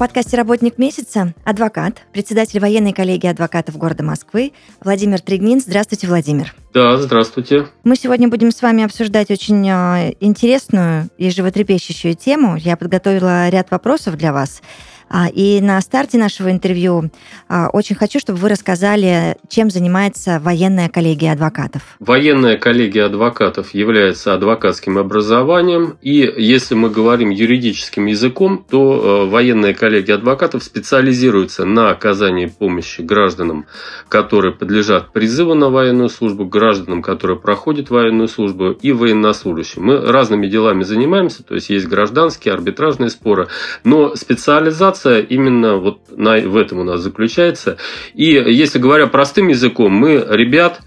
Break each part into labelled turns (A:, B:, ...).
A: Подкасте «Работник месяца» адвокат, председатель военной коллегии адвокатов города Москвы Владимир Тригнин. Здравствуйте, Владимир.
B: Да, здравствуйте.
A: Мы сегодня будем с вами обсуждать очень а, интересную и животрепещущую тему. Я подготовила ряд вопросов для вас. А, и на старте нашего интервью а, очень хочу, чтобы вы рассказали, чем занимается военная коллегия адвокатов.
B: Военная коллегия адвокатов является адвокатским образованием, и если мы говорим юридическим языком, то э, военная коллегия адвокатов специализируется на оказании помощи гражданам, которые подлежат призыву на военную службу, гражданам, которые проходят военную службу, и военнослужащим. Мы разными делами занимаемся, то есть есть гражданские, арбитражные споры, но специализация мотивация именно вот на, в этом у нас заключается. И если говоря простым языком, мы ребят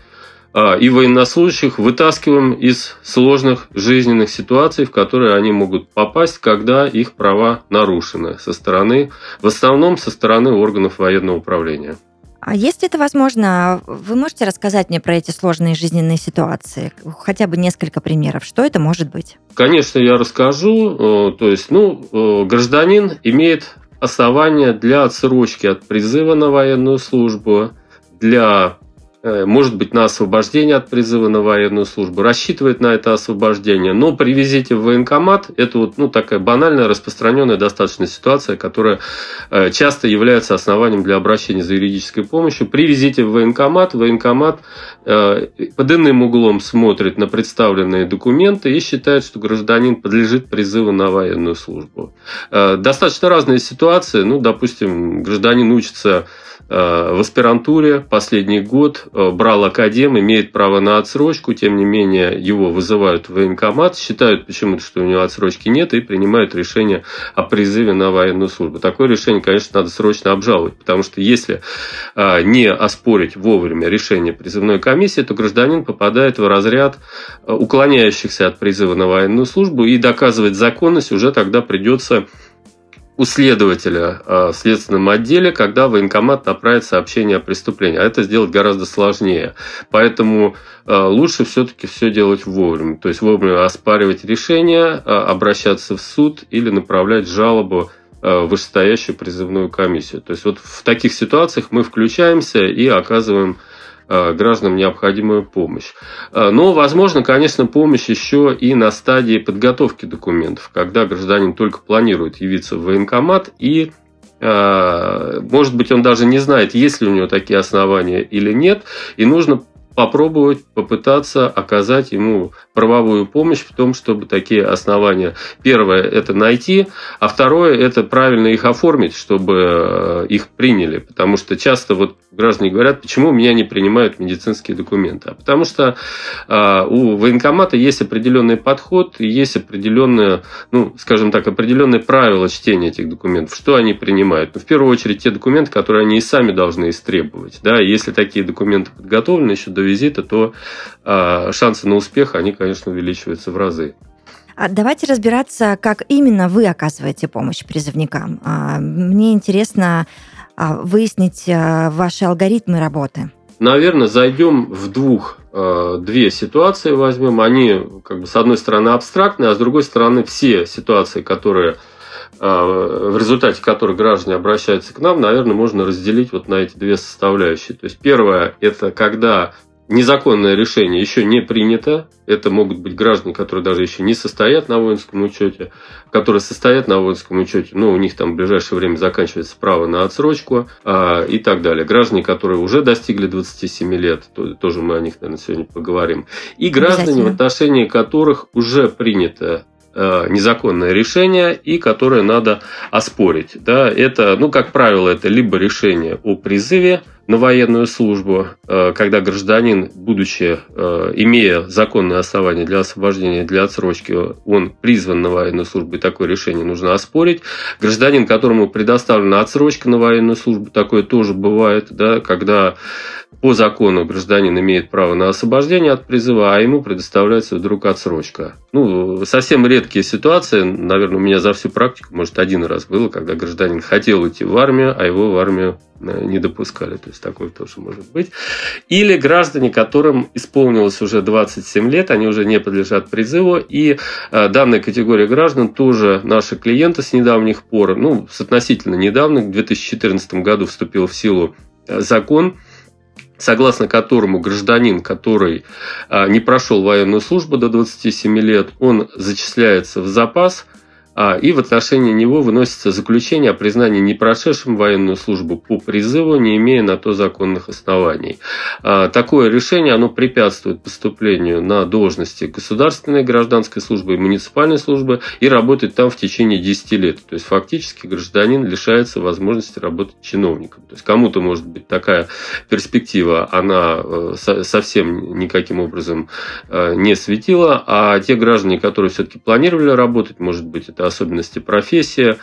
B: а, и военнослужащих вытаскиваем из сложных жизненных ситуаций, в которые они могут попасть, когда их права нарушены со стороны, в основном со стороны органов военного управления.
A: А если это возможно, вы можете рассказать мне про эти сложные жизненные ситуации? Хотя бы несколько примеров. Что это может быть?
B: Конечно, я расскажу. То есть, ну, гражданин имеет основания для отсрочки от призыва на военную службу, для может быть, на освобождение от призыва на военную службу, рассчитывает на это освобождение, но при визите в военкомат это вот, ну, такая банальная, распространенная достаточно ситуация, которая э, часто является основанием для обращения за юридической помощью. При визите в военкомат, военкомат э, под иным углом смотрит на представленные документы и считает, что гражданин подлежит призыву на военную службу. Достаточно разные ситуации, ну, допустим, гражданин учится Э, в аспирантуре последний год э, брал академ, имеет право на отсрочку, тем не менее его вызывают в военкомат, считают почему-то, что у него отсрочки нет и принимают решение о призыве на военную службу. Такое решение, конечно, надо срочно обжаловать, потому что если э, не оспорить вовремя решение призывной комиссии, то гражданин попадает в разряд уклоняющихся от призыва на военную службу и доказывать законность уже тогда придется у следователя а, в следственном отделе, когда военкомат направит сообщение о преступлении. А это сделать гораздо сложнее. Поэтому а, лучше все-таки все делать вовремя. То есть вовремя оспаривать решение, а, обращаться в суд или направлять жалобу в вышестоящую призывную комиссию. То есть вот в таких ситуациях мы включаемся и оказываем гражданам необходимую помощь. Э, но, возможно, конечно, помощь еще и на стадии подготовки документов, когда гражданин только планирует явиться в военкомат и э, может быть, он даже не знает, есть ли у него такие основания или нет, и нужно попробовать, попытаться оказать ему правовую помощь в том, чтобы такие основания, первое, это найти, а второе, это правильно их оформить, чтобы их приняли. Потому что часто вот граждане говорят, почему меня не принимают медицинские документы. А потому что а, у военкомата есть определенный подход, есть определенные, ну, скажем так, определенные правила чтения этих документов. Что они принимают? Ну, в первую очередь, те документы, которые они и сами должны истребовать. Да? Если такие документы подготовлены еще до визита, то а, шансы на успех, они, конечно, увеличиваются в разы.
A: А давайте разбираться, как именно вы оказываете помощь призывникам. А, мне интересно, выяснить ваши алгоритмы работы?
B: Наверное, зайдем в двух две ситуации возьмем. Они, как бы, с одной стороны, абстрактные, а с другой стороны, все ситуации, которые в результате которых граждане обращаются к нам, наверное, можно разделить вот на эти две составляющие. То есть первое – это когда незаконное решение еще не принято. Это могут быть граждане, которые даже еще не состоят на воинском учете, которые состоят на воинском учете, но у них там в ближайшее время заканчивается право на отсрочку а, и так далее. Граждане, которые уже достигли 27 лет, то, тоже мы о них, наверное, сегодня поговорим. И граждане, в отношении которых уже принято незаконное решение и которое надо оспорить. Да, это, ну, как правило, это либо решение о призыве на военную службу, э, когда гражданин, будучи, э, имея законное основание для освобождения, для отсрочки, он призван на военную службу, и такое решение нужно оспорить. Гражданин, которому предоставлена отсрочка на военную службу, такое тоже бывает, да, когда по закону гражданин имеет право на освобождение от призыва, а ему предоставляется вдруг отсрочка. Ну, совсем редкие ситуации, наверное, у меня за всю практику, может, один раз было, когда гражданин хотел уйти в армию, а его в армию э, не допускали. То есть такое тоже может быть. Или граждане, которым исполнилось уже 27 лет, они уже не подлежат призыву, и э, данная категория граждан тоже наши клиенты с недавних пор, ну, с относительно недавних, в 2014 году вступил в силу э, закон, согласно которому гражданин, который а, не прошел военную службу до 27 лет, он зачисляется в запас – и в отношении него выносится заключение о признании не прошедшим военную службу по призыву, не имея на то законных оснований. А, такое решение оно препятствует поступлению на должности государственной гражданской службы и муниципальной службы и работать там в течение 10 лет. То есть фактически гражданин лишается возможности работать чиновником. То есть кому-то может быть такая перспектива, она э, совсем никаким образом э, не светила, а те граждане, которые все-таки планировали работать, может быть, это особенности профессии,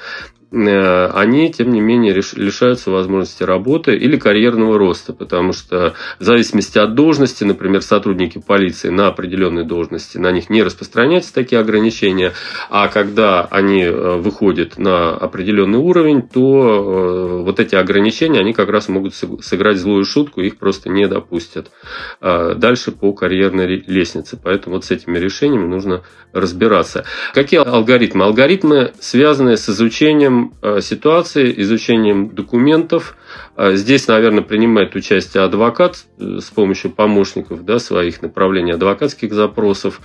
B: они, тем не менее, лишаются возможности работы или карьерного роста, потому что в зависимости от должности, например, сотрудники полиции на определенной должности, на них не распространяются такие ограничения, а когда они э, выходят на определенный уровень, то э, вот эти ограничения, они как раз могут сыграть злую шутку, их просто не допустят дальше по карьерной лестнице. Поэтому вот с этими решениями нужно разбираться. Какие алгоритмы? Алгоритмы, связанные с изучением Э, ситуации, изучением документов. Э, здесь, наверное, принимает участие адвокат э, с помощью помощников да, своих направлений адвокатских запросов,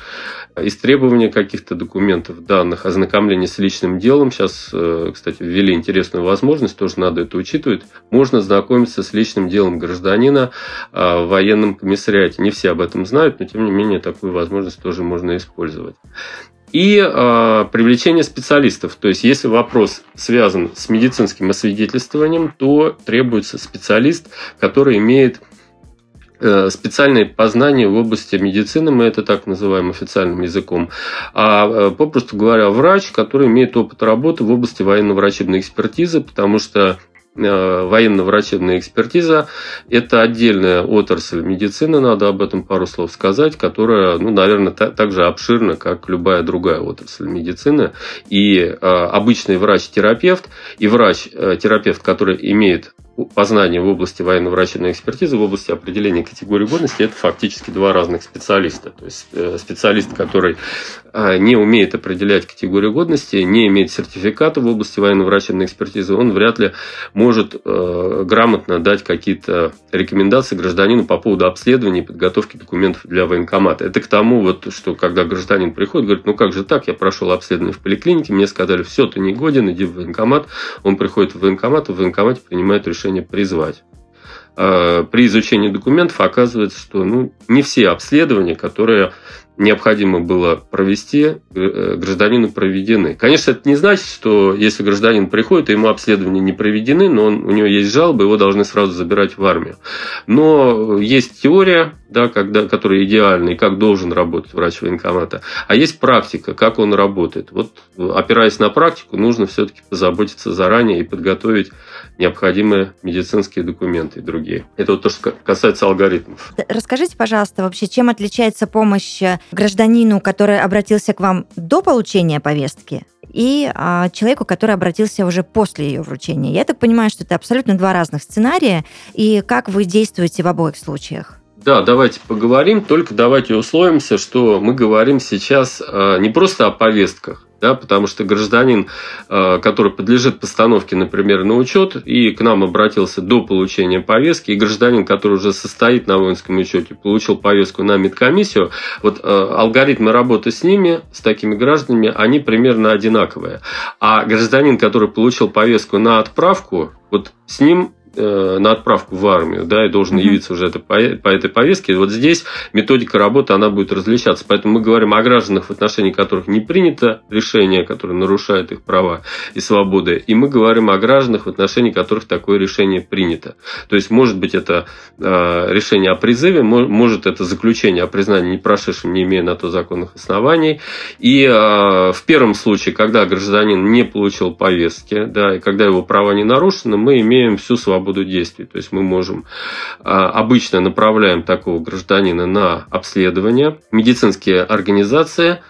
B: истребования каких-то документов, данных, ознакомления с личным делом. Сейчас, кстати, ввели интересную возможность, тоже надо это учитывать. Можно знакомиться с личным делом гражданина в военном комиссариате. Не все об этом знают, но тем не менее такую возможность тоже можно использовать и э, привлечение специалистов. То есть, если вопрос связан с медицинским освидетельствованием, то требуется специалист, который имеет э, специальные познания в области медицины, мы это так называем официальным языком, а э, попросту говоря, врач, который имеет опыт работы в области военно-врачебной экспертизы, потому что военно-врачебная экспертиза – это отдельная отрасль медицины, надо об этом пару слов сказать, которая, ну, наверное, так же обширна, как любая другая отрасль медицины. И э, обычный врач-терапевт и врач-терапевт, который имеет познания в области военно-врачебной экспертизы, в области определения категории годности, это фактически два разных специалиста. То есть э, специалист, который э, не умеет определять категорию годности, не имеет сертификата в области военно-врачебной экспертизы, он вряд ли может э, грамотно дать какие-то рекомендации гражданину по поводу обследования и подготовки документов для военкомата. Это к тому, вот, что когда гражданин приходит, говорит, ну как же так, я прошел обследование в поликлинике, мне сказали, все, ты не годен, иди в военкомат. Он приходит в военкомат, в военкомате принимает решение решение призвать. А, при изучении документов оказывается, что ну, не все обследования, которые необходимо было провести, э, гражданину проведены. Конечно, это не значит, что если гражданин приходит, и ему обследования не проведены, но он, у него есть жалобы, его должны сразу забирать в армию. Но есть теория, да, когда, которая идеальна, и как должен работать врач военкомата, а есть практика, как он работает. Вот опираясь на практику, нужно все-таки позаботиться заранее и подготовить необходимые медицинские документы и другие. Это вот то, что касается алгоритмов.
A: Расскажите, пожалуйста, вообще, чем отличается помощь гражданину, который обратился к вам до получения повестки, и а, человеку, который обратился уже после ее вручения. Я так понимаю, что это абсолютно два разных сценария, и как вы действуете в обоих случаях?
B: Да, давайте поговорим, только давайте условимся, что мы говорим сейчас а, не просто о повестках, да, потому что гражданин, э, который подлежит постановке, например, на учет, и к нам обратился до получения повестки, и гражданин, который уже состоит на воинском учете, получил повестку на медкомиссию, вот э, алгоритмы работы с ними, с такими гражданами, они примерно одинаковые. А гражданин, который получил повестку на отправку, вот с ним на отправку в армию, да, и должен mm-hmm. явиться уже это, по, по этой повестке. Вот здесь методика работы, она будет различаться. Поэтому мы говорим о гражданах, в отношении которых не принято решение, которое нарушает их права и свободы. И мы говорим о гражданах, в отношении которых такое решение принято. То есть, может быть, это э, решение о призыве, может это заключение о признании не прошедшим, не имея на то законных оснований. И э, в первом случае, когда гражданин не получил повестки, да, и когда его права не нарушены, мы имеем всю свободу действий. То есть мы можем а, обычно направляем такого гражданина на обследование. Медицинские организации –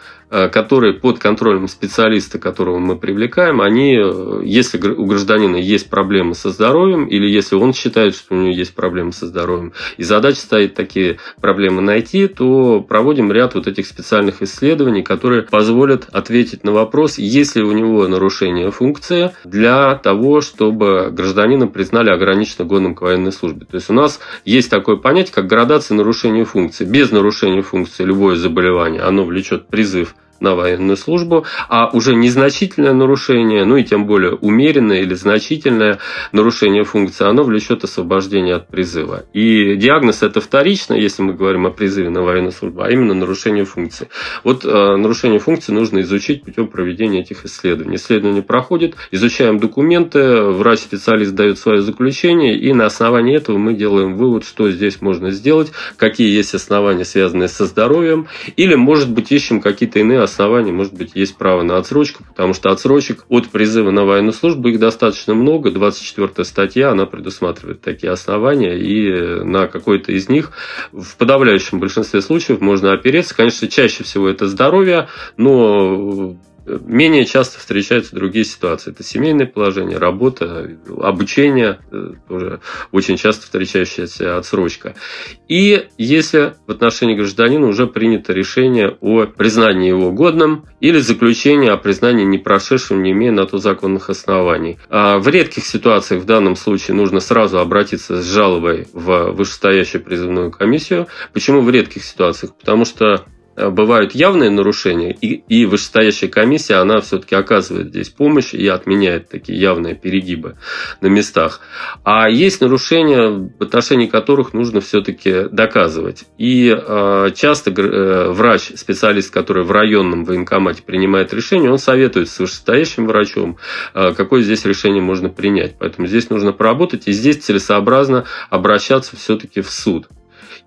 B: которые под контролем специалиста, которого мы привлекаем, они, э, если у гражданина есть проблемы со здоровьем, или если он считает, что у него есть проблемы со здоровьем, и задача стоит такие проблемы найти, то проводим ряд вот этих специальных исследований, которые позволят ответить на вопрос, есть ли у него нарушение функции для того, чтобы гражданина признали ограниченно годным к военной службе. То есть у нас есть такое понятие, как градация нарушения функции. Без нарушения функции любое заболевание, оно влечет призыв на военную службу, а уже незначительное нарушение, ну и тем более умеренное или значительное нарушение функции, оно влечет освобождение от призыва. И диагноз это вторично, если мы говорим о призыве на военную службу, а именно нарушение функции. Вот э, нарушение функции нужно изучить путем проведения этих исследований. Исследование проходит, изучаем документы, врач-специалист дает свое заключение, и на основании этого мы делаем вывод, что здесь можно сделать, какие есть основания, связанные со здоровьем, или, может быть, ищем какие-то иные оснований, может быть, есть право на отсрочку, потому что отсрочек от призыва на военную службу их достаточно много. 24 статья, она предусматривает такие основания, и на какой-то из них в подавляющем большинстве случаев можно опереться. Конечно, чаще всего это здоровье, но Менее часто встречаются другие ситуации. Это семейное положение, работа, обучение, э, тоже очень часто встречающаяся отсрочка. И если в отношении гражданина уже принято решение о признании его годным или заключение о признании не прошедшим, не имея на то законных оснований. А в редких ситуациях в данном случае нужно сразу обратиться с жалобой в вышестоящую призывную комиссию. Почему в редких ситуациях? Потому что бывают явные нарушения, и, и вышестоящая комиссия, она все-таки оказывает здесь помощь и отменяет такие явные перегибы на местах. А есть нарушения, в отношении которых нужно все-таки доказывать. И э, часто э, врач, специалист, который в районном военкомате принимает решение, он советует с вышестоящим врачом, э, какое здесь решение можно принять. Поэтому здесь нужно поработать, и здесь целесообразно обращаться все-таки в суд.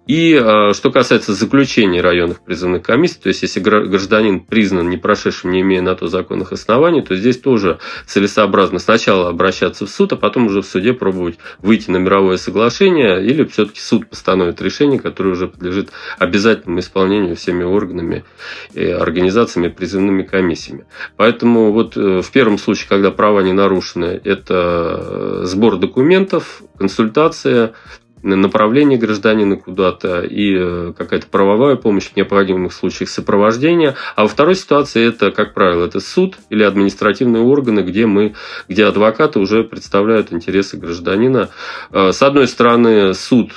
B: И э, что касается заключения районных призывных комиссий, то есть если гражданин признан не прошедшим, не имея на то законных оснований, то здесь тоже целесообразно сначала обращаться в суд, а потом уже в суде пробовать выйти на мировое соглашение, или все-таки суд постановит решение, которое уже подлежит обязательному исполнению всеми органами, и организациями, призывными комиссиями. Поэтому вот э, в первом случае, когда права не нарушены, это э, сбор документов, консультация, направление гражданина куда-то и э, какая-то правовая помощь в необходимых случаях сопровождения. А во второй ситуации это, как правило, это суд или административные органы, где мы, где адвокаты уже представляют интересы гражданина. Э, с одной стороны, суд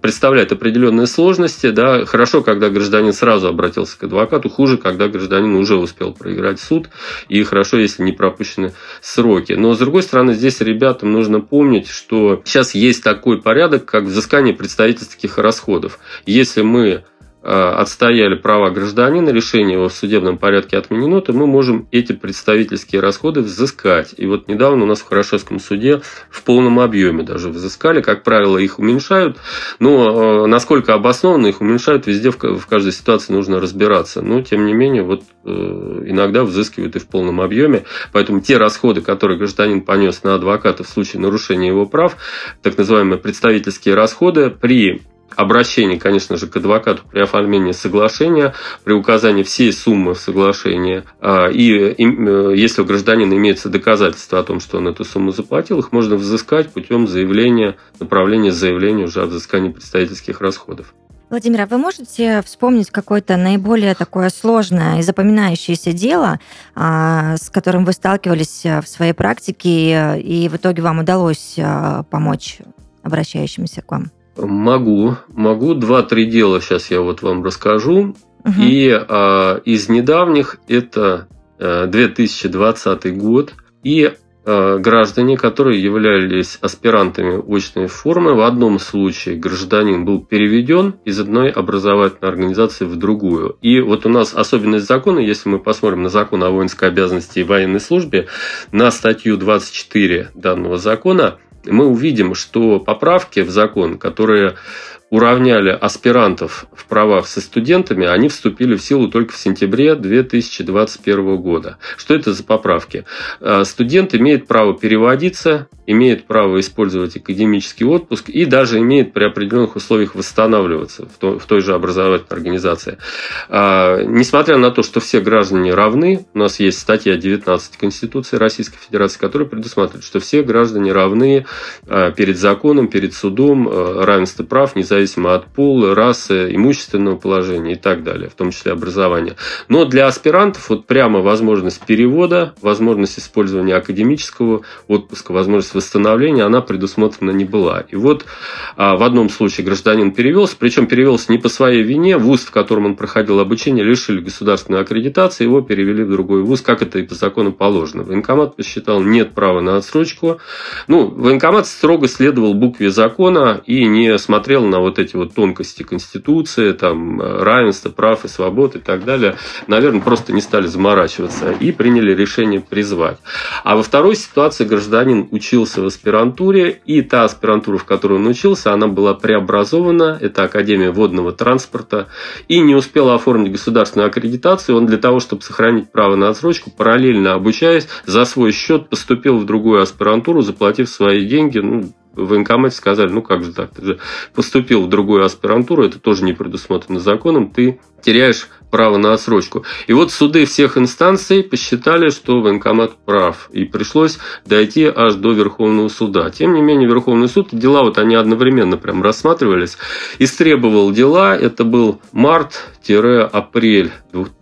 B: представляет определенные сложности. Да. Хорошо, когда гражданин сразу обратился к адвокату, хуже, когда гражданин уже успел проиграть суд, и хорошо, если не пропущены сроки. Но, с другой стороны, здесь ребятам нужно помнить, что сейчас есть такой порядок, как взыскание представительских расходов. Если мы отстояли права гражданина, решение его в судебном порядке отменено, то мы можем эти представительские расходы взыскать. И вот недавно у нас в Хорошевском суде в полном объеме даже взыскали. Как правило, их уменьшают, но э, насколько обоснованно их уменьшают, везде в каждой ситуации нужно разбираться. Но, тем не менее, вот э, иногда взыскивают и в полном объеме. Поэтому те расходы, которые гражданин понес на адвоката в случае нарушения его прав, так называемые представительские расходы, при обращение, конечно же, к адвокату при оформлении соглашения, при указании всей суммы в соглашении. А, и э, если у гражданина имеется доказательство о том, что он эту сумму заплатил, их можно взыскать путем заявления, направления заявления уже о взыскании представительских расходов.
A: Владимир, а вы можете вспомнить какое-то наиболее такое сложное и запоминающееся дело, а, с которым вы сталкивались э, в своей практике, и в итоге вам удалось э, помочь обращающимся к вам?
B: Могу, могу. Два-три дела сейчас я вот вам расскажу. Угу. И а, из недавних это 2020 э, год. И Э, граждане, которые являлись аспирантами очной формы. В одном случае гражданин был переведен из одной образовательной организации в другую. И вот у нас особенность закона, если мы посмотрим на закон о воинской обязанности и военной службе, на статью 24 данного закона, мы увидим, что поправки в закон, которые уравняли аспирантов в правах со студентами, они вступили в силу только в сентябре 2021 года. Что это за поправки? Э, студент имеет право переводиться, имеет право использовать академический отпуск и даже имеет при определенных условиях восстанавливаться в той, в той же образовательной организации. А, несмотря на то, что все граждане равны, у нас есть статья 19 Конституции Российской Федерации, которая предусматривает, что все граждане равны а, перед законом, перед судом, а, равенство прав, независимо от пола, расы, имущественного положения и так далее, в том числе образования. Но для аспирантов вот прямо возможность перевода, возможность использования академического отпуска, возможность восстановления, она предусмотрена не была. И вот а, в одном случае гражданин перевелся, причем перевелся не по своей вине, вуз, в котором он проходил обучение, лишили государственной аккредитации, его перевели в другой вуз, как это и по закону положено. Военкомат посчитал, нет права на отсрочку. Ну, военкомат строго следовал букве закона и не смотрел на вот эти вот тонкости Конституции, там, равенство, прав и свобод и так далее. Наверное, просто не стали заморачиваться и приняли решение призвать. А во второй ситуации гражданин учился учился в аспирантуре, и та аспирантура, в которой он учился, она была преобразована, это Академия водного транспорта, и не успела оформить государственную аккредитацию. Он для того, чтобы сохранить право на отсрочку, параллельно обучаясь, за свой счет поступил в другую аспирантуру, заплатив свои деньги, ну, в военкомате сказали, ну как же так, ты же поступил в другую аспирантуру, это тоже не предусмотрено законом, ты теряешь право на отсрочку. И вот суды всех инстанций посчитали, что военкомат прав. И пришлось дойти аж до Верховного суда. Тем не менее, Верховный суд, дела вот они одновременно прям рассматривались, истребовал дела. Это был март-апрель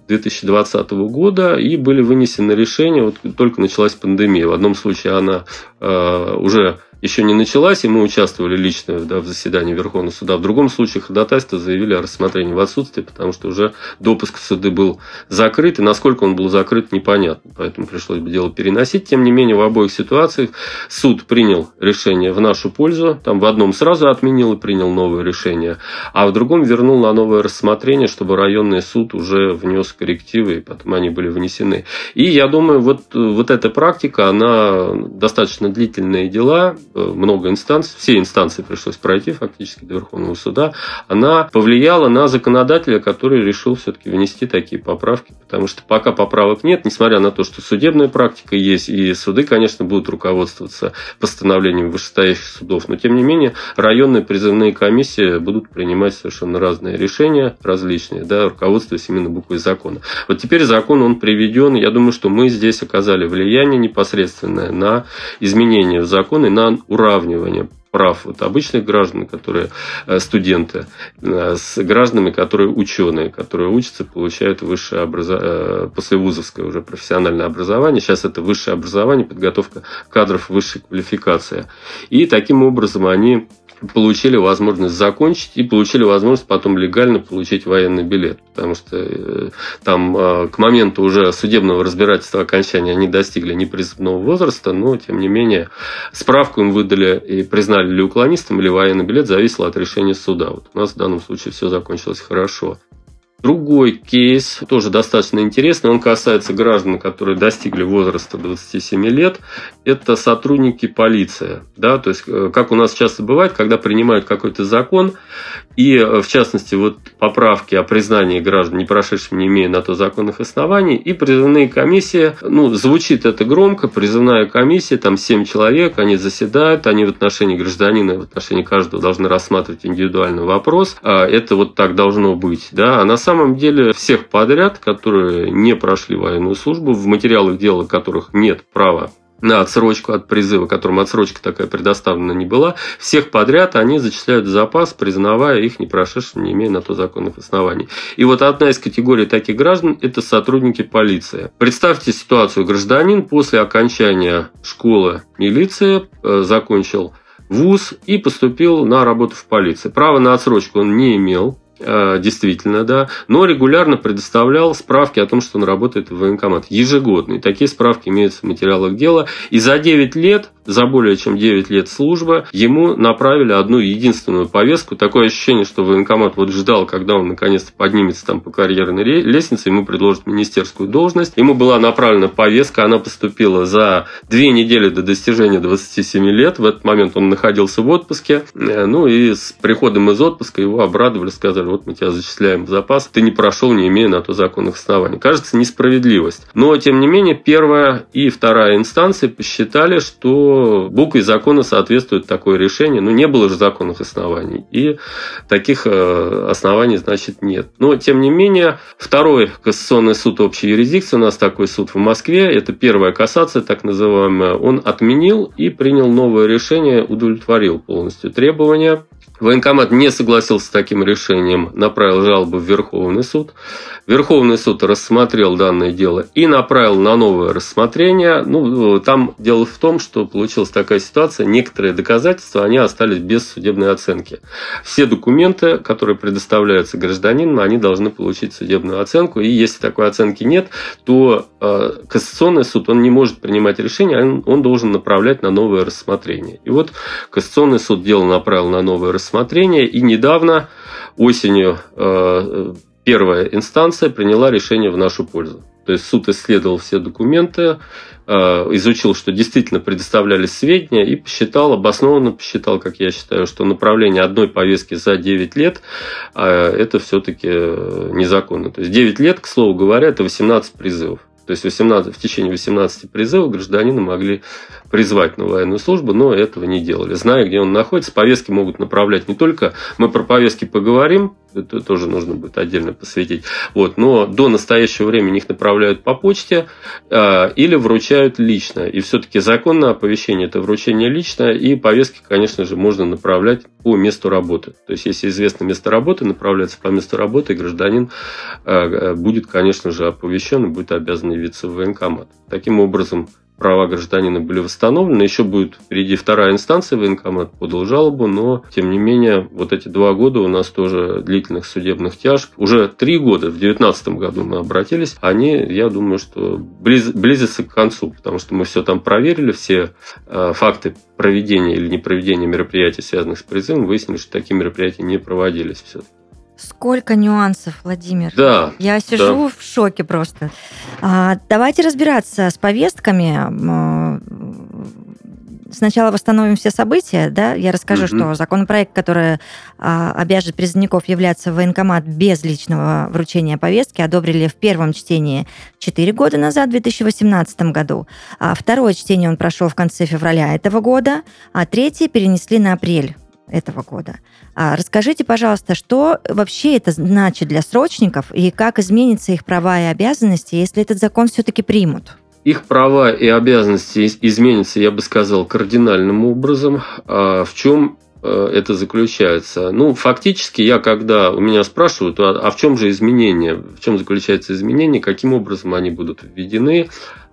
B: 2020 года, и были вынесены решения, вот только началась пандемия. В одном случае она э, уже еще не началась, и мы участвовали лично да, в заседании Верховного суда. В другом случае ходатайство заявили о рассмотрении в отсутствии, потому что уже допуск в суды был закрыт, и насколько он был закрыт, непонятно. Поэтому пришлось бы дело переносить. Тем не менее, в обоих ситуациях суд принял решение в нашу пользу. Там в одном сразу отменил и принял новое решение, а в другом вернул на новое рассмотрение, чтобы районный суд уже внес коррективы, и потом они были внесены. И я думаю, вот, вот эта практика, она достаточно длительные дела, много инстанций, все инстанции пришлось пройти фактически до Верховного суда, она повлияла на законодателя, который решил все-таки внести такие поправки, потому что пока поправок нет, несмотря на то, что судебная практика есть, и суды, конечно, будут руководствоваться постановлением вышестоящих судов, но тем не менее районные призывные комиссии будут принимать совершенно разные решения, различные, да, руководствуясь именно буквой закона. Вот теперь закон, он приведен, я думаю, что мы здесь оказали влияние непосредственное на изменения в закон и на уравнивание прав вот обычных граждан, которые э, студенты, э, с гражданами, которые ученые, которые учатся, получают высшее образование, э, послевузовское уже профессиональное образование. Сейчас это высшее образование, подготовка кадров высшей квалификации. И таким образом они получили возможность закончить и получили возможность потом легально получить военный билет. Потому что э, там э, к моменту уже судебного разбирательства окончания они достигли непризывного возраста, но тем не менее справку им выдали и признали ли уклонистом, или военный билет зависело от решения суда. Вот у нас в данном случае все закончилось хорошо. Другой кейс, тоже достаточно интересный, он касается граждан, которые достигли возраста 27 лет. Это сотрудники полиции. Да? То есть, э, как у нас часто бывает, когда принимают какой-то закон, и, э, в частности, вот поправки о признании граждан, не прошедшими, не имея на то законных оснований, и призывные комиссии, ну, звучит это громко, призывная комиссия, там 7 человек, они заседают, они в отношении гражданина, в отношении каждого должны рассматривать индивидуальный вопрос. А это вот так должно быть. Да? А на самом деле всех подряд, которые не прошли военную службу, в материалах дела которых нет права на отсрочку от призыва, которым отсрочка такая предоставлена не была, всех подряд они зачисляют в запас, признавая их не прошедшими, не имея на то законных оснований. И вот одна из категорий таких граждан – это сотрудники полиции. Представьте ситуацию. Гражданин после окончания школы милиции э, закончил вуз и поступил на работу в полиции. Право на отсрочку он не имел, действительно, да, но регулярно предоставлял справки о том, что он работает в военкомат. Ежегодно. Такие справки имеются в материалах дела. И за 9 лет, за более чем 9 лет службы, ему направили одну единственную повестку. Такое ощущение, что военкомат вот ждал, когда он наконец-то поднимется там по карьерной лестнице, ему предложат министерскую должность. Ему была направлена повестка, она поступила за две недели до достижения 27 лет. В этот момент он находился в отпуске. Э, ну и с приходом из отпуска его обрадовали, сказали, вот мы тебя зачисляем в запас, ты не прошел, не имея на то законных оснований. Кажется, несправедливость. Но, тем не менее, первая и вторая инстанции посчитали, что букве закона соответствует такое решение. Но не было же законных оснований. И таких э, оснований, значит, нет. Но, тем не менее, второй кассационный суд общей юрисдикции, у нас такой суд в Москве, это первая кассация, так называемая, он отменил и принял новое решение, удовлетворил полностью требования Военкомат не согласился с таким решением, направил жалобу в Верховный суд. Верховный суд рассмотрел данное дело и направил на новое рассмотрение. Ну, там дело в том, что получилась такая ситуация, некоторые доказательства, они остались без судебной оценки. Все документы, которые предоставляются гражданину, они должны получить судебную оценку. И если такой оценки нет, то э, Кассационный суд, он не может принимать решение, он, он должен направлять на новое рассмотрение. И вот Кассационный суд дело направил на новое рассмотрение, и недавно осенью э, первая инстанция приняла решение в нашу пользу. То есть суд исследовал все документы, э, изучил, что действительно предоставлялись сведения и посчитал, обоснованно посчитал, как я считаю, что направление одной повестки за 9 лет э, это все-таки незаконно. То есть 9 лет, к слову говоря, это 18 призывов. То есть 18, в течение 18 призывов гражданина могли призвать на военную службу, но этого не делали. Зная, где он находится, повестки могут направлять не только... Мы про повестки поговорим, тоже нужно будет отдельно посвятить. Вот, но до настоящего времени их направляют по почте э, или вручают лично. И все-таки законное оповещение – это вручение лично, и повестки, конечно же, можно направлять по месту работы. То есть, если известно место работы, направляется по месту работы, гражданин э, будет, конечно же, оповещен и будет обязан явиться в военкомат. Таким образом, права гражданина были восстановлены. Еще будет впереди вторая инстанция, военкомат подал жалобу, но, тем не менее, вот эти два года у нас тоже длительных судебных тяжб. Уже три года, в 2019 году мы обратились, они, я думаю, что близ, близятся к концу, потому что мы все там проверили, все э, факты проведения или непроведения мероприятий, связанных с призывом, выяснили, что такие мероприятия не проводились все-таки.
A: Сколько нюансов, Владимир.
B: Да.
A: Я сижу да. в шоке просто. А, давайте разбираться с повестками. Сначала восстановим все события, да, я расскажу, угу. что законопроект, который а, обяжет призывников являться в военкомат без личного вручения повестки, одобрили в первом чтении 4 года назад, в 2018 году. А второе чтение он прошел в конце февраля этого года, а третье перенесли на апрель этого года. А расскажите, пожалуйста, что вообще это значит для срочников и как изменятся их права и обязанности, если этот закон все-таки примут?
B: Их права и обязанности изменятся, я бы сказал, кардинальным образом. А в чем э, это заключается? Ну, фактически, я когда у меня спрашивают, а, а в чем же изменения, в чем заключается изменение, каким образом они будут введены,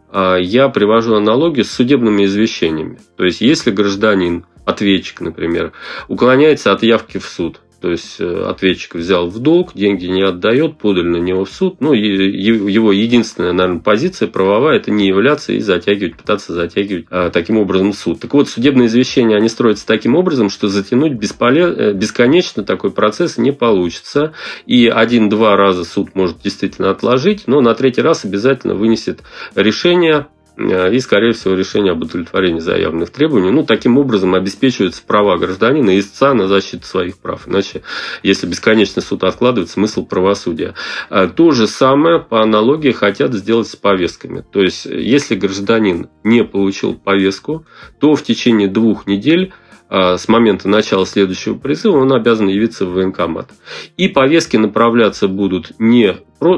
B: а, я привожу аналогию с судебными извещениями. То есть, если гражданин ответчик, например, уклоняется от явки в суд. То есть э, ответчик взял в долг, деньги не отдает, подали на него в суд. Ну, его единственная, наверное, позиция правовая – это не являться и затягивать, пытаться затягивать а, таким образом суд. Так вот, судебные извещения, они строятся таким образом, что затянуть бесполез... Э, бесконечно такой процесс не получится. И один-два раза суд может действительно отложить, но на третий раз обязательно вынесет решение и, скорее всего, решение об удовлетворении заявленных требований. Ну, таким образом обеспечиваются права гражданина и истца на защиту своих прав. Иначе, если бесконечно суд откладывает, смысл правосудия. А то же самое по аналогии хотят сделать с повестками. То есть, если гражданин не получил повестку, то в течение двух недель с момента начала следующего призыва он обязан явиться в военкомат. И повестки направляться будут не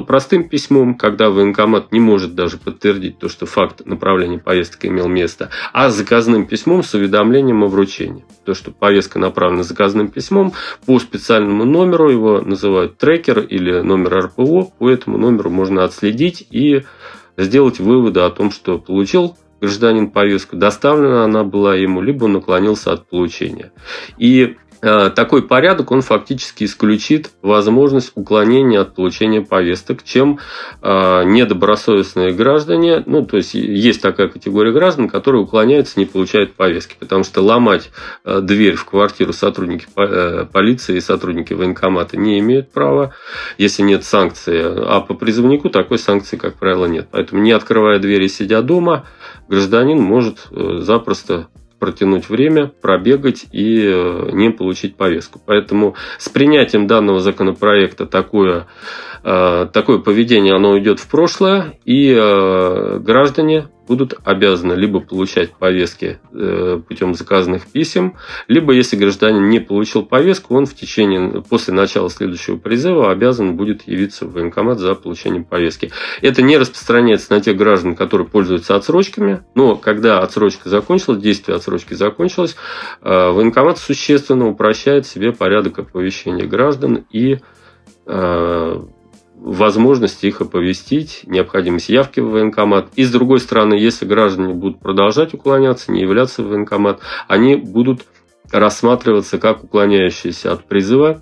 B: простым письмом, когда военкомат не может даже подтвердить то, что факт направления повесток имел место, а заказным письмом с уведомлением о вручении. То, что повестка направлена заказным письмом по специальному номеру, его называют трекер или номер РПО, по этому номеру можно отследить и сделать выводы о том, что получил гражданин повестку, доставлена она была ему, либо он уклонился от получения. И Э, такой порядок, он фактически исключит возможность уклонения от получения повесток, чем э, недобросовестные граждане, ну, то есть есть такая категория граждан, которые уклоняются, не получают повестки, потому что ломать э, дверь в квартиру сотрудники полиции и сотрудники военкомата не имеют права, если нет санкции, а по призывнику такой санкции, как правило, нет. Поэтому, не открывая двери, сидя дома, гражданин может запросто протянуть время, пробегать и э, не получить повестку. Поэтому с принятием данного законопроекта такое, э, такое поведение оно уйдет в прошлое, и э, граждане будут обязаны либо получать повестки э, путем заказанных писем, либо если гражданин не получил повестку, он в течение, после начала следующего призыва обязан будет явиться в военкомат за получением повестки. Это не распространяется на тех граждан, которые пользуются отсрочками, но когда отсрочка закончилась, действие отсрочки закончилось, э, военкомат существенно упрощает себе порядок оповещения граждан и э, возможность их оповестить, необходимость явки в военкомат. И с другой стороны, если граждане будут продолжать уклоняться, не являться в военкомат, они будут рассматриваться как уклоняющиеся от призыва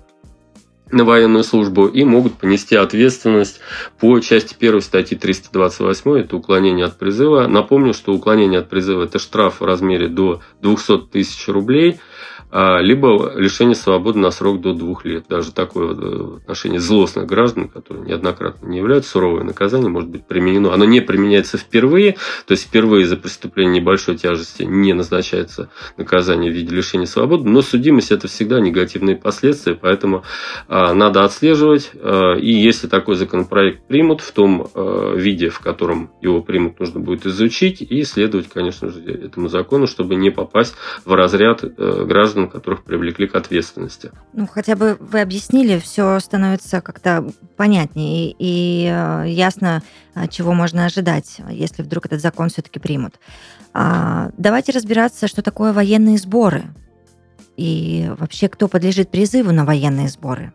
B: на военную службу и могут понести ответственность по части 1 статьи 328, это уклонение от призыва. Напомню, что уклонение от призыва – это штраф в размере до 200 тысяч рублей – либо лишение свободы на срок до двух лет. Даже такое э, отношение злостных граждан, которые неоднократно не являются, суровое наказание может быть применено. Оно не применяется впервые, то есть впервые за преступление небольшой тяжести не назначается наказание в виде лишения свободы, но судимость это всегда негативные последствия, поэтому а, надо отслеживать. А, и если такой законопроект примут в том виде, в котором его примут, нужно будет изучить и следовать, конечно же, этому закону, чтобы не попасть в разряд э, граждан, граждан, которых привлекли к ответственности.
A: Ну, хотя бы вы объяснили, все становится как-то понятнее и, э, ясно, э, чего можно ожидать, если вдруг этот закон все-таки примут. А, давайте разбираться, что такое военные сборы и вообще кто подлежит призыву на военные сборы.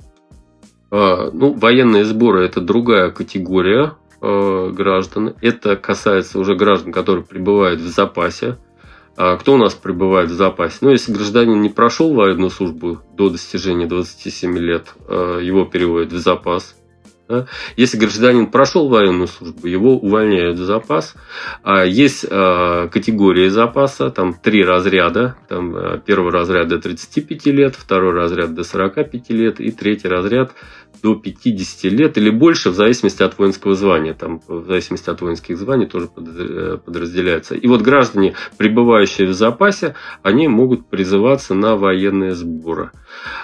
B: А, ну, военные сборы это другая категория э, граждан. Это касается уже граждан, которые пребывают в запасе а кто у нас пребывает в запасе? Ну, если гражданин не прошел военную службу до достижения 27 лет, а, его переводят в запас. Если гражданин прошел военную службу, его увольняют в запас. А есть а, категории запаса, там три разряда. Там, первый разряд до 35 лет, второй разряд до 45 лет и третий разряд до 50 лет или больше, в зависимости от воинского звания. Там, в зависимости от воинских званий тоже э, подразделяется. И вот граждане, пребывающие в запасе, они могут призываться на военные сборы.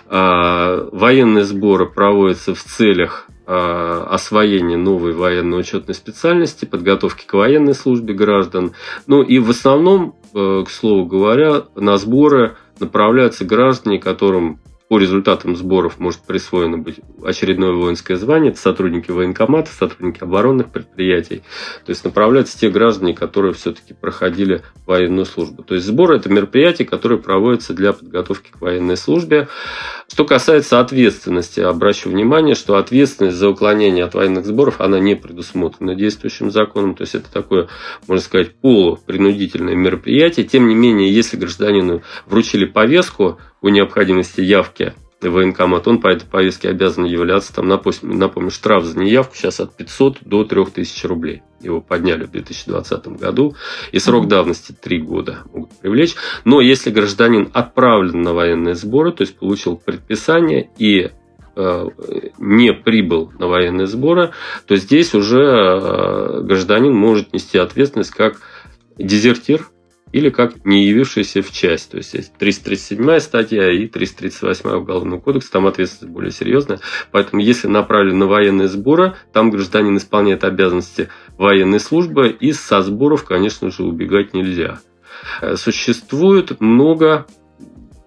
B: А, военные сборы проводятся в целях а, освоения новой военно-учетной специальности, подготовки к военной службе граждан. Ну и в основном, э, к слову говоря, на сборы направляются граждане, которым по результатам сборов может присвоено быть очередное воинское звание. Это сотрудники военкомата, сотрудники оборонных предприятий. То есть направляются те граждане, которые все-таки проходили военную службу. То есть сборы – это мероприятие, которое проводится для подготовки к военной службе. Что касается ответственности, обращу внимание, что ответственность за уклонение от военных сборов, она не предусмотрена действующим законом. То есть это такое, можно сказать, полупринудительное мероприятие. Тем не менее, если гражданину вручили повестку, о необходимости явки в военкомат, он по этой повестке обязан являться. Там, напомню, напомню, штраф за неявку сейчас от 500 до 3000 рублей. Его подняли в 2020 году. И срок давности 3 года могут привлечь. Но если гражданин отправлен на военные сборы, то есть получил предписание и э, не прибыл на военные сборы, то здесь уже э, гражданин может нести ответственность как дезертир, или как не явившийся в часть. То есть есть 337 статья и 338 Уголовного кодекса, там ответственность более серьезная. Поэтому если направлен на военные сборы, там гражданин исполняет обязанности военной службы, и со сборов, конечно же, убегать нельзя. Э, существует много,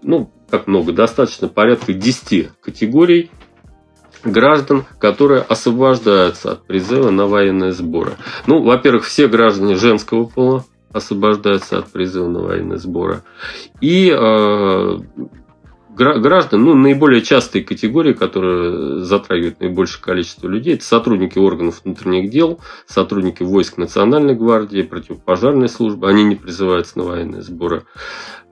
B: ну, как много, достаточно порядка 10 категорий граждан, которые освобождаются от призыва на военные сборы. Ну, во-первых, все граждане женского пола, освобождаются от призыва на военные сборы. И э, граждан, ну, наиболее частые категории, которые затрагивают наибольшее количество людей, это сотрудники органов внутренних дел, сотрудники войск Национальной гвардии, противопожарной службы, они не призываются на военные сборы.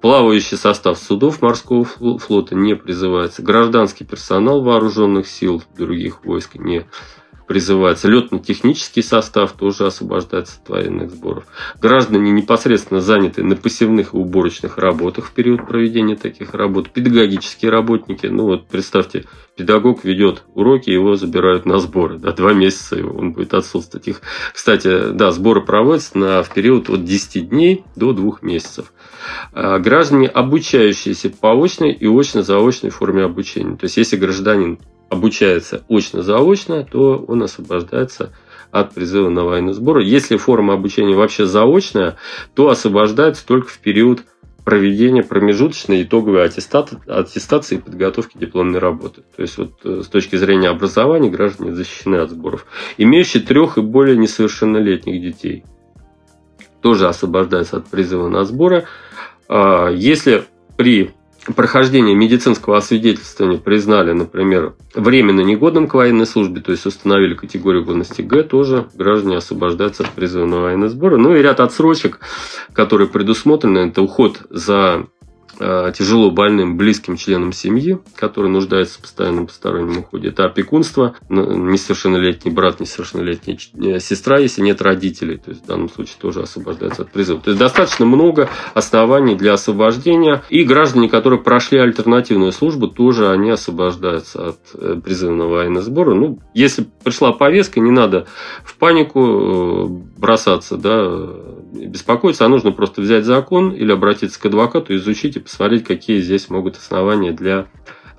B: Плавающий состав судов морского флота не призывается. Гражданский персонал вооруженных сил других войск не призывается. Летно-технический состав тоже освобождается от военных сборов. Граждане непосредственно заняты на посевных и уборочных работах в период проведения таких работ. Педагогические работники, ну вот представьте, педагог ведет уроки, его забирают на сборы. Да, два месяца он будет отсутствовать. Их, кстати, да, сборы проводятся на, в период от 10 дней до 2 месяцев. А граждане, обучающиеся по очной и очно-заочной форме обучения. То есть, если гражданин обучается очно-заочно, то он освобождается от призыва на военный сбор. Если форма обучения вообще заочная, то освобождается только в период проведения промежуточной итоговой аттестации и подготовки дипломной работы. То есть вот э, с точки зрения образования граждане защищены от сборов. Имеющие трех и более несовершеннолетних детей тоже освобождаются от призыва на сборы. А, если при прохождение медицинского освидетельствования признали, например, временно негодным к военной службе, то есть установили категорию годности Г, тоже граждане освобождаются от призыва на военные сборы. Ну и ряд отсрочек, которые предусмотрены, это уход за тяжело больным близким членам семьи, которые нуждаются в постоянном постороннем уходе. Это опекунство, несовершеннолетний брат, несовершеннолетняя э, сестра, если нет родителей. То есть в данном случае тоже освобождается от призыва. То есть достаточно много оснований для освобождения. И граждане, которые прошли альтернативную службу, тоже они освобождаются от э, призыва на военный сбор. Ну, если пришла повестка, не надо в панику бросаться, да, беспокоиться, а нужно просто взять закон или обратиться к адвокату, изучить и посмотреть, какие здесь могут основания для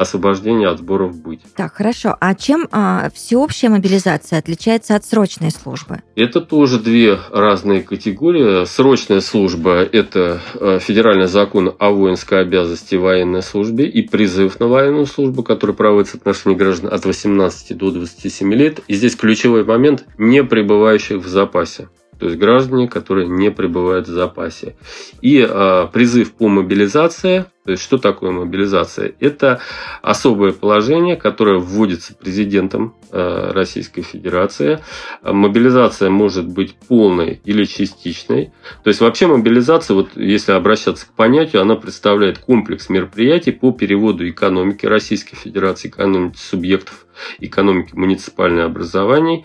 B: освобождения от сборов быть.
A: Так, хорошо. А чем а, всеобщая мобилизация отличается от срочной службы?
B: Это тоже две разные категории. Срочная служба – это э, федеральный закон о воинской обязанности военной службе и призыв на военную службу, который проводится в отношении граждан от 18 до 27 лет. И здесь ключевой момент – не пребывающих в запасе то есть граждане, которые не пребывают в запасе. И э, призыв по мобилизации, то есть что такое мобилизация? Это особое положение, которое вводится президентом э, Российской Федерации. Мобилизация может быть полной или частичной. То есть вообще мобилизация, вот если обращаться к понятию, она представляет комплекс мероприятий по переводу экономики Российской Федерации, экономики субъектов экономики муниципальных образований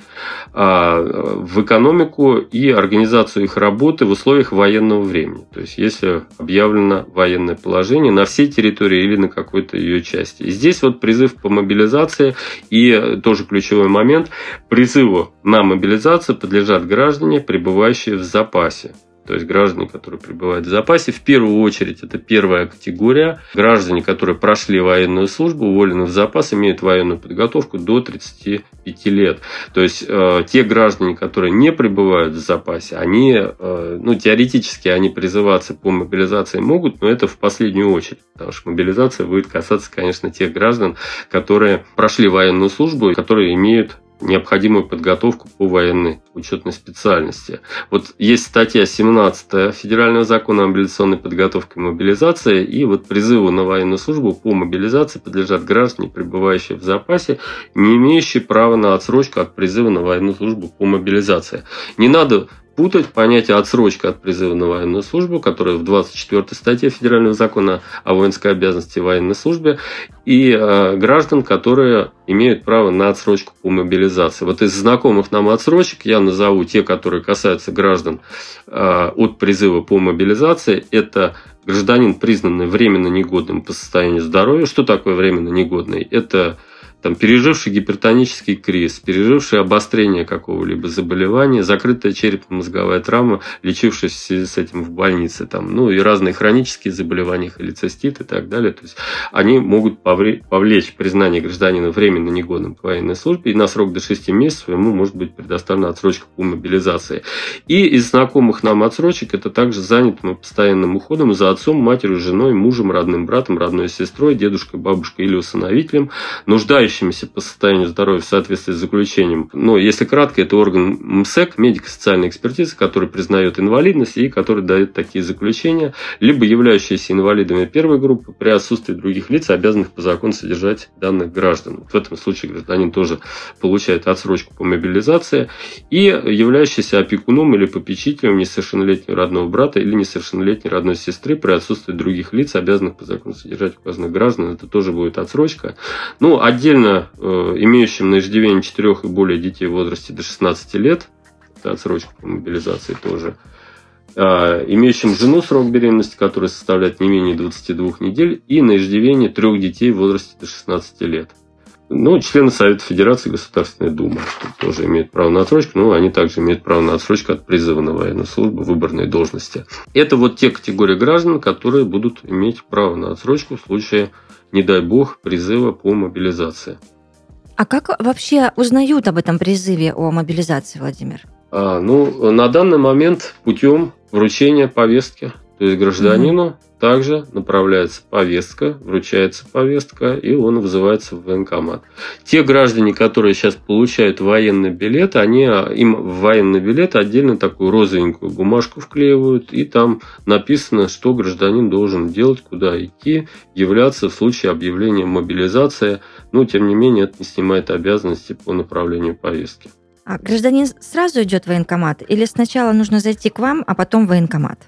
B: а, в экономику и организацию их работы в условиях военного времени. То есть, если объявлено военное положение на всей территории или на какой-то ее части. Здесь вот призыв по мобилизации и тоже ключевой момент, призыву на мобилизацию подлежат граждане, пребывающие в запасе то есть граждане, которые пребывают в запасе. В первую очередь это первая категория. Граждане, которые прошли военную службу, уволены в запас, имеют военную подготовку до 35 лет. То есть э, те граждане, которые не пребывают в запасе, они, э, ну, теоретически они призываться по мобилизации могут, но это в последнюю очередь, потому что мобилизация будет касаться, конечно, тех граждан, которые прошли военную службу, которые имеют необходимую подготовку по военной учетной специальности. Вот есть статья 17 Федерального закона о мобилизационной подготовке и мобилизации, и вот призыву на военную службу по мобилизации подлежат граждане, пребывающие в запасе, не имеющие права на отсрочку от призыва на военную службу по мобилизации. Не надо путать понятие отсрочка от призыва на военную службу, которая в 24 статье Федерального закона о воинской обязанности и военной службе, и э, граждан, которые имеют право на отсрочку по мобилизации. Вот из знакомых нам отсрочек я назову те, которые касаются граждан э, от призыва по мобилизации. Это гражданин, признанный временно негодным по состоянию здоровья. Что такое временно негодный? Это там, переживший гипертонический криз, переживший обострение какого-либо заболевания, закрытая черепно-мозговая травма, связи с этим в больнице, там, ну и разные хронические заболевания, холецистит и так далее. То есть они могут повлечь признание гражданина временно негодным к военной службе, и на срок до 6 месяцев ему может быть предоставлена отсрочка по мобилизации. И из знакомых нам отсрочек это также занятым постоянным уходом за отцом, матерью, женой, мужем, родным братом, родной сестрой, дедушкой, бабушкой или усыновителем, нуждающимся находящимися по состоянию здоровья в соответствии с заключением. Но если кратко, это орган МСЭК, медико-социальной экспертизы, который признает инвалидность и который дает такие заключения, либо являющиеся инвалидами первой группы при отсутствии других лиц, обязанных по закону содержать данных граждан. В этом случае гражданин тоже получает отсрочку по мобилизации и являющийся опекуном или попечителем несовершеннолетнего родного брата или несовершеннолетней родной сестры при отсутствии других лиц, обязанных по закону содержать указанных граждан, это тоже будет отсрочка. Ну, отдельно э, имеющим на иждивении 4 и более детей в возрасте до 16 лет, это отсрочка по мобилизации тоже, э, имеющим жену срок беременности, который составляет не менее 22 недель, и на иждивении трех детей в возрасте до 16 лет. Ну, члены Совета Федерации Государственной Думы тоже имеют право на отсрочку, но они также имеют право на отсрочку от призыва на военную службу, выборной должности. Это вот те категории граждан, которые будут иметь право на отсрочку в случае, не дай бог, призыва по мобилизации.
A: А как вообще узнают об этом призыве о мобилизации, Владимир?
B: А, ну, на данный момент путем вручения повестки. То есть гражданину угу. Также направляется повестка, вручается повестка, и он вызывается в военкомат. Те граждане, которые сейчас получают военный билет, они им в военный билет отдельно такую розовенькую бумажку вклеивают, и там написано, что гражданин должен делать, куда идти, являться в случае объявления мобилизации. Но, тем не менее, это не снимает обязанности по направлению повестки.
A: А гражданин сразу идет в военкомат или сначала нужно зайти к вам, а потом в военкомат?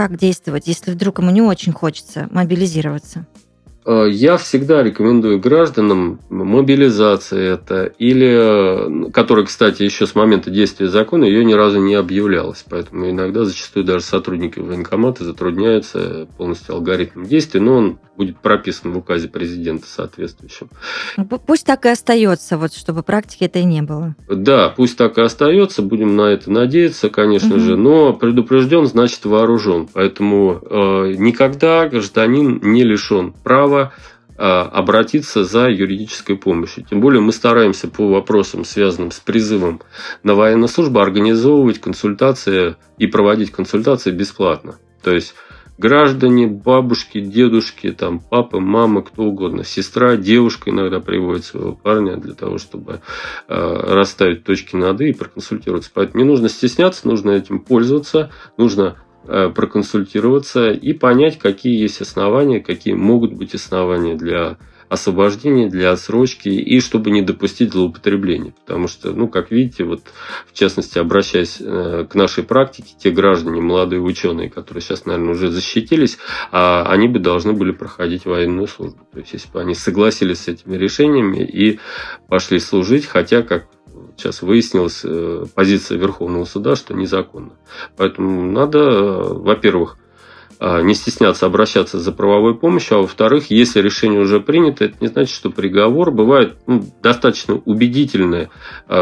A: Как действовать, если вдруг ему не очень хочется мобилизироваться?
B: Э, я всегда рекомендую гражданам мобилизация это, или, э, которая, кстати, еще с момента действия закона, ее ни разу не объявлялась. Поэтому иногда зачастую даже сотрудники военкомата затрудняются полностью алгоритмом действия, но он будет прописан в указе президента соответствующем.
A: Ну, пусть так и остается, вот, чтобы практики этой не было.
B: Да, пусть так и остается, будем на это надеяться, конечно угу. же, но предупрежден, значит вооружен. Поэтому э, никогда гражданин не лишен права э, обратиться за юридической помощью. Тем более мы стараемся по вопросам, связанным с призывом на военную службу, организовывать консультации и проводить консультации бесплатно. То есть граждане, бабушки, дедушки, там, папа, мама, кто угодно, сестра, девушка иногда приводит своего парня для того, чтобы э, расставить точки над «и» и проконсультироваться. Поэтому не нужно стесняться, нужно этим пользоваться, нужно проконсультироваться и понять, какие есть основания, какие могут быть основания для освобождения, для отсрочки, и чтобы не допустить злоупотребления. Потому что, ну, как видите, вот в частности, обращаясь э, к нашей практике, те граждане, молодые ученые, которые сейчас, наверное, уже защитились, а они бы должны были проходить военную службу. То есть, если бы они согласились с этими решениями и пошли служить, хотя, как сейчас выяснилась э, позиция Верховного суда, что незаконно. Поэтому надо, э, во-первых, а, не стесняться обращаться за правовой помощью, а во-вторых, если решение уже принято, это не значит, что приговор. Бывают ну, достаточно убедительные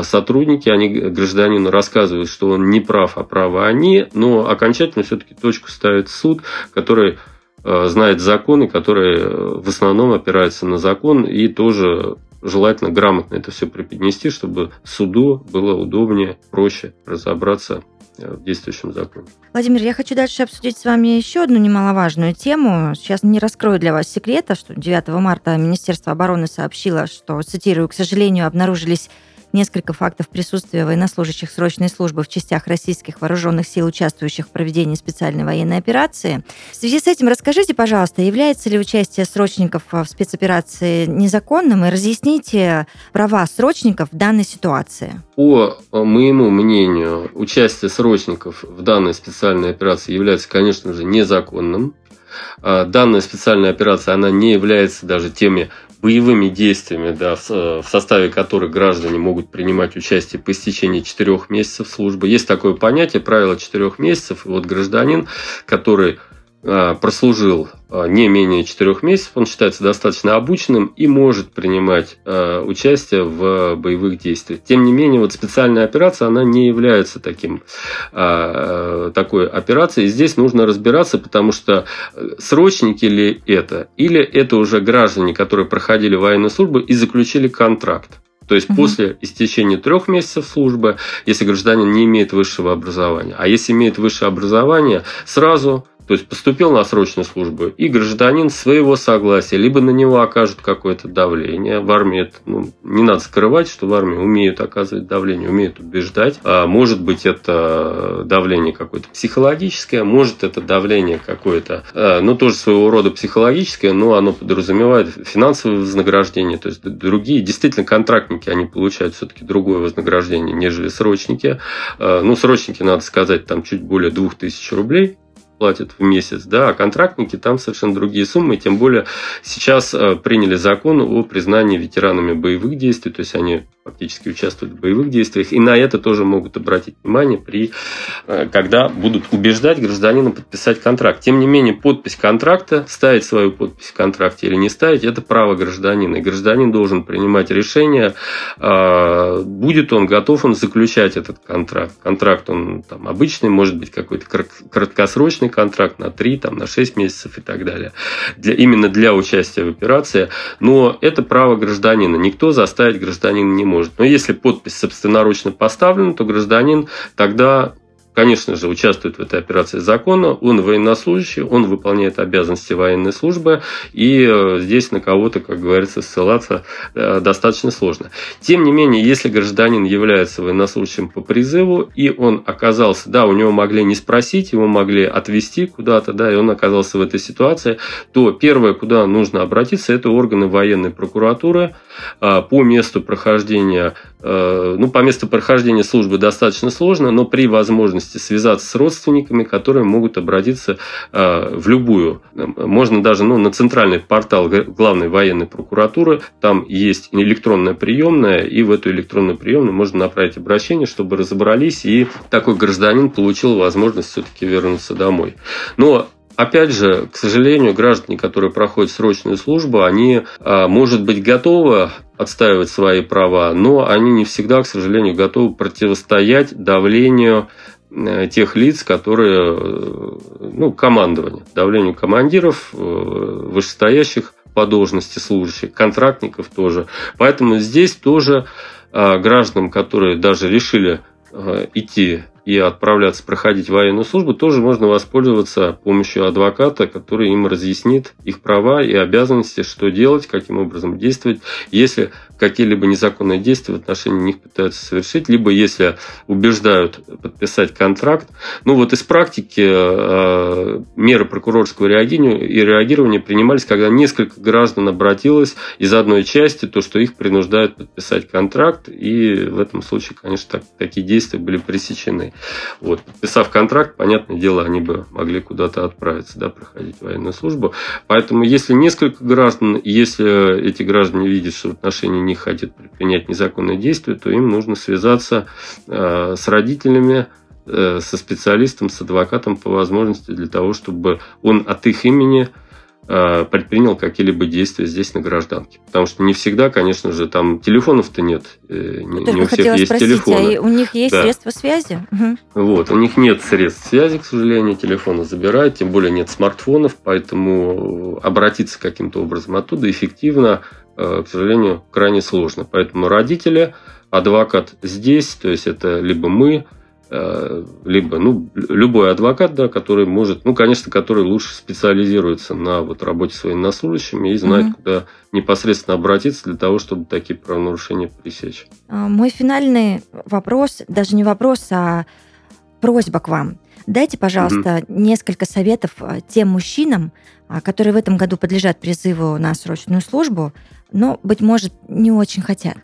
B: сотрудники, они гражданину рассказывают, что он не прав, а правы они, но окончательно все-таки точку ставит суд, который знает законы, который в основном опирается на закон и тоже желательно грамотно это все преподнести, чтобы суду было удобнее, проще разобраться Э, в действующем законе.
A: Владимир, я хочу дальше обсудить с вами еще одну немаловажную тему. Сейчас не раскрою для вас секрета, что 9 марта Министерство обороны сообщило, что, цитирую, к сожалению, обнаружились несколько фактов присутствия военнослужащих срочной службы в частях российских вооруженных сил, участвующих в проведении специальной военной операции. В связи с этим расскажите, пожалуйста, является ли участие срочников в спецоперации незаконным и разъясните права срочников в данной ситуации?
B: По моему мнению, участие срочников в данной специальной операции является, конечно же, незаконным. А данная специальная операция, она не является даже теми боевыми действиями, да, в, в составе которых граждане могут принимать участие по истечении четырех месяцев службы. Есть такое понятие, правило четырех месяцев. И вот гражданин, который прослужил а, не менее четырех месяцев, он считается достаточно обученным и может принимать а, участие в боевых действиях. Тем не менее, вот специальная операция, она не является таким, такой операцией. И здесь нужно разбираться, потому что э, срочники ли это, или это уже граждане, которые проходили военную службу и заключили контракт. То есть угу. после истечения трех месяцев службы, если гражданин не имеет высшего образования, а если имеет высшее образование, сразу То есть поступил на срочную службу, и гражданин своего согласия, либо на него окажут какое-то давление. В армии это, ну, не надо скрывать, что в армии умеют оказывать давление, умеют убеждать. А может быть, это давление какое-то психологическое, может это давление какое-то, э, ну, тоже своего рода психологическое, но оно подразумевает финансовое вознаграждение, то есть другие, действительно, контрактники, они получают все-таки другое вознаграждение, нежели срочники. Э, ну, срочники, надо сказать, там чуть более 2000 рублей платят в месяц, да, а контрактники там совершенно другие суммы, тем более сейчас э, приняли закон о признании ветеранами боевых действий, то есть они фактически участвуют в боевых действиях, и на это тоже могут обратить внимание, при, э, когда будут убеждать гражданина подписать контракт. Тем не менее, подпись контракта, ставить свою подпись в контракте или не ставить, это право гражданина, и гражданин должен принимать решение, э, будет он готов он заключать этот контракт. Контракт он там обычный, может быть какой-то краткосрочный контракт на 3, там, на 6 месяцев и так далее, для, именно для участия в операции, но это право гражданина, никто заставить гражданина не может. Но если подпись собственноручно поставлена, то гражданин тогда конечно же, участвует в этой операции закона, он военнослужащий, он выполняет обязанности военной службы, и э, здесь на кого-то, как говорится, ссылаться э, достаточно сложно. Тем не менее, если гражданин является военнослужащим по призыву, и он оказался, да, у него могли не спросить, его могли отвезти куда-то, да, и он оказался в этой ситуации, то первое, куда нужно обратиться, это органы военной прокуратуры э, по месту прохождения ну, по месту прохождения службы достаточно сложно, но при возможности связаться с родственниками, которые могут обратиться э, в любую, можно даже ну, на центральный портал главной военной прокуратуры, там есть электронная приемная, и в эту электронную приемную можно направить обращение, чтобы разобрались, и такой гражданин получил возможность все-таки вернуться домой. Но Опять же, к сожалению, граждане, которые проходят срочную службу, они, а, может быть, готовы отстаивать свои права, но они не всегда, к сожалению, готовы противостоять давлению э, тех лиц, которые, э, ну, командование, давлению командиров, э, вышестоящих по должности служащих, контрактников тоже. Поэтому здесь тоже гражданам, которые даже решили идти и отправляться проходить военную службу, тоже можно воспользоваться помощью адвоката, который им разъяснит их права и обязанности, что делать, каким образом действовать, если какие-либо незаконные действия в отношении них пытаются совершить, либо если убеждают подписать контракт. Ну вот из практики э, меры прокурорского реагирования, и реагирования принимались, когда несколько граждан обратилось из одной части, то, что их принуждают подписать контракт, и в этом случае, конечно, так, такие действия были пресечены. Вот. Подписав контракт, понятное дело, они бы могли куда-то отправиться, да, проходить военную службу. Поэтому, если несколько граждан, если эти граждане видят, что в отношении них хотят предпринять незаконные действия, то им нужно связаться э, с родителями, э, со специалистом, с адвокатом по возможности для того, чтобы он от их имени Э, предпринял какие-либо действия здесь на гражданке. Потому что не всегда, конечно же, там телефонов-то нет.
A: Э, не, не у всех есть спросить, телефоны. А у них есть да. средства связи? Угу.
B: Вот, у них нет средств связи, к сожалению, телефоны забирают, тем более нет смартфонов, поэтому обратиться каким-то образом оттуда эффективно, к сожалению, крайне сложно. Поэтому родители, адвокат здесь, то есть это либо мы, Э, либо ну, любой адвокат, да, который может, ну, конечно, который лучше специализируется на вот, работе с военнослужащими и знает, угу. куда непосредственно обратиться для того, чтобы такие правонарушения пресечь.
A: А, мой финальный вопрос, даже не вопрос, а просьба к вам. Дайте, пожалуйста, угу. несколько советов а, тем мужчинам, а, которые в этом году подлежат призыву на срочную службу, но, быть может, не очень хотят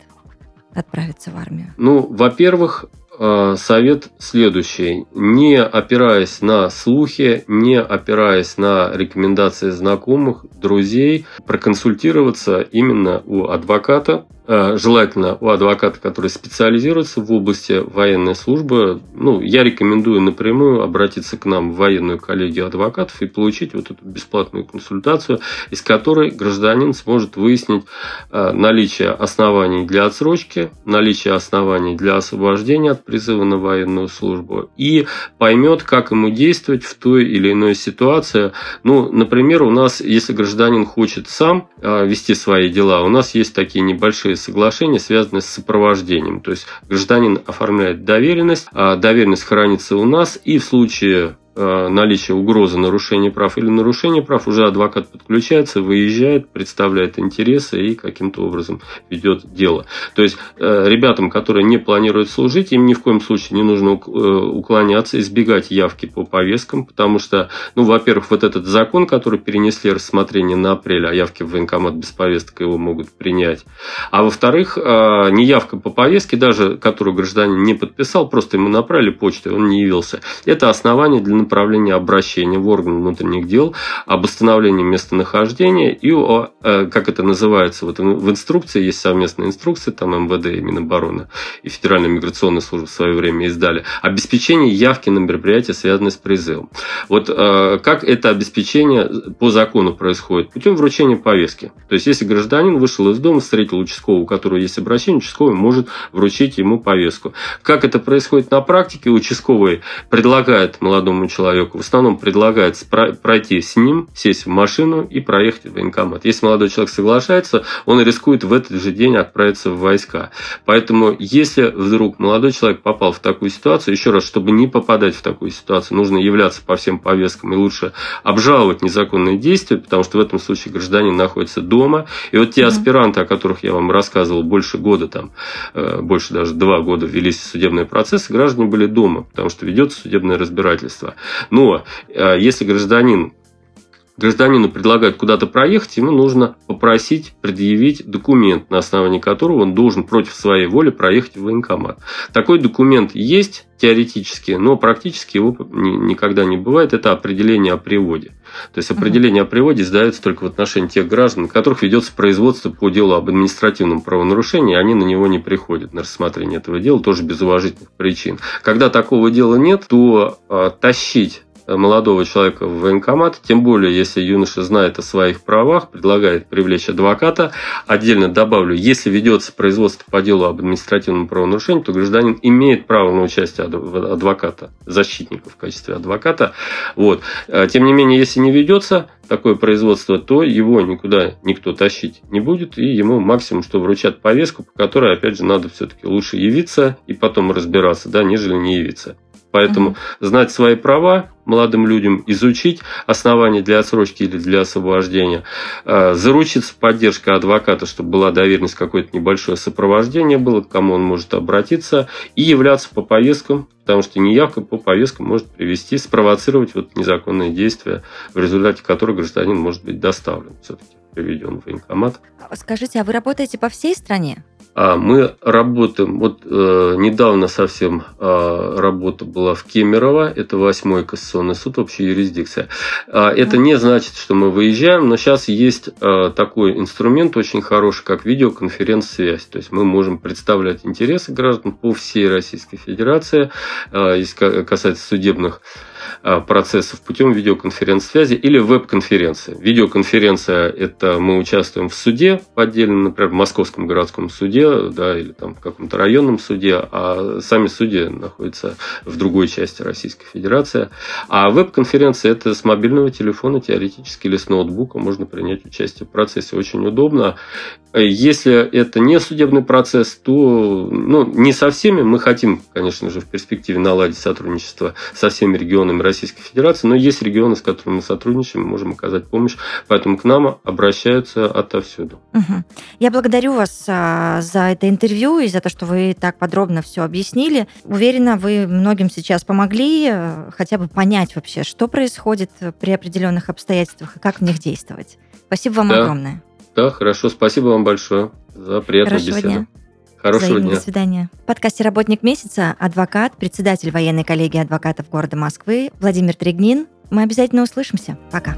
A: отправиться в армию.
B: Ну, во-первых, Э, совет следующий. Не опираясь на слухи, не опираясь на рекомендации знакомых, друзей, проконсультироваться именно у адвоката, желательно у адвоката, который специализируется в области военной службы. Ну, я рекомендую напрямую обратиться к нам в военную коллегию адвокатов и получить вот эту бесплатную консультацию, из которой гражданин сможет выяснить э, наличие оснований для отсрочки, наличие оснований для освобождения от призыва на военную службу и поймет, как ему действовать в той или иной ситуации. Ну, например, у нас, если гражданин хочет сам э, вести свои дела, у нас есть такие небольшие соглашения, связанные с сопровождением. То есть гражданин оформляет доверенность, а доверенность хранится у нас, и в случае наличие угрозы нарушения прав или нарушения прав, уже адвокат подключается, выезжает, представляет интересы и каким-то образом ведет дело. То есть э, ребятам, которые не планируют служить, им ни в коем случае не нужно уклоняться, избегать явки по повесткам, потому что, ну, во-первых, вот этот закон, который перенесли рассмотрение на апрель, а явки в военкомат без повесток его могут принять. А во-вторых, неявка по повестке, даже которую гражданин не подписал, просто ему направили почту, он не явился. Это основание для направления обращения в орган внутренних дел об установлении местонахождения и, о, э, как это называется, вот в инструкции есть совместная инструкция, там МВД и Минобороны и Федеральная миграционная служба в свое время издали, обеспечение явки на мероприятия, связанные с призывом. Вот э, как это обеспечение по закону происходит? Путем вручения повестки. То есть, если гражданин вышел из дома, встретил участкового, у которого есть обращение, участковый может вручить ему повестку. Как это происходит на практике? Участковый предлагает молодому человеку, в основном предлагает пройти с ним, сесть в машину и проехать в военкомат. Если молодой человек соглашается, он рискует в этот же день отправиться в войска. Поэтому, если вдруг молодой человек попал в такую ситуацию, еще раз, чтобы не попадать в такую ситуацию, нужно являться по всем повесткам и лучше обжаловать незаконные действия, потому что в этом случае гражданин находится дома. И вот те mm-hmm. аспиранты, о которых я вам рассказывал больше года, там, э, больше даже два года велись судебные процессы, граждане были дома, потому что ведется судебное разбирательство. Но э, если гражданин гражданину предлагают куда-то проехать, ему нужно попросить предъявить документ, на основании которого он должен против своей воли проехать в военкомат. Такой документ есть теоретически, но практически его никогда не бывает. Это определение о приводе. То есть определение о приводе издается только в отношении тех граждан, которых ведется производство по делу об административном правонарушении, они на него не приходят на рассмотрение этого дела, тоже без уважительных причин. Когда такого дела нет, то э, тащить молодого человека в военкомат, тем более, если юноша знает о своих правах, предлагает привлечь адвоката. Отдельно добавлю, если ведется производство по делу об административном правонарушении, то гражданин имеет право на участие адвоката, защитника в качестве адвоката. Вот. А, тем не менее, если не ведется такое производство, то его никуда никто тащить не будет, и ему максимум, что вручат повестку, по которой, опять же, надо все-таки лучше явиться и потом разбираться, да, нежели не явиться. Поэтому угу. знать свои права молодым людям, изучить основания для отсрочки или для освобождения, э, заручиться поддержкой адвоката, чтобы была доверенность, какое-то небольшое сопровождение было, к кому он может обратиться, и являться по повесткам, потому что неявка по повесткам может привести, спровоцировать вот незаконные действия, в результате которых гражданин может быть доставлен все-таки, приведен в военкомат.
A: Скажите, а вы работаете по всей стране?
B: А мы работаем, вот э, недавно совсем э, работа была в Кемерово, это восьмой кассационный суд, общая юрисдикция. Э, это не значит, что мы выезжаем, но сейчас есть э, такой инструмент очень хороший, как видеоконференц-связь. То есть мы можем представлять интересы граждан по всей Российской Федерации, э, касается судебных процессов путем видеоконференц-связи или веб-конференции. Видеоконференция – это мы участвуем в суде отдельно, например, в Московском городском суде да, или там в каком-то районном суде, а сами судьи находятся в другой части Российской Федерации. А веб-конференция – это с мобильного телефона теоретически или с ноутбука можно принять участие в процессе. Очень удобно. Если это не судебный процесс, то ну, не со всеми. Мы хотим, конечно же, в перспективе наладить сотрудничество со всеми регионами Российской Федерации, но есть регионы, с которыми мы сотрудничаем, мы можем оказать помощь, поэтому к нам обращаются отовсюду.
A: Угу. Я благодарю вас а, за это интервью и за то, что вы так подробно все объяснили. Уверена, вы многим сейчас помогли э, хотя бы понять вообще, что происходит при определенных обстоятельствах и как в них действовать. Спасибо вам
B: да.
A: огромное.
B: Да, хорошо. Спасибо вам большое за приятную Хорошего беседу. Дня.
A: Хорошего Взаимно, дня. До свидания. В подкасте «Работник месяца» адвокат, председатель военной коллегии адвокатов города Москвы Владимир Трегнин. Мы обязательно услышимся. Пока.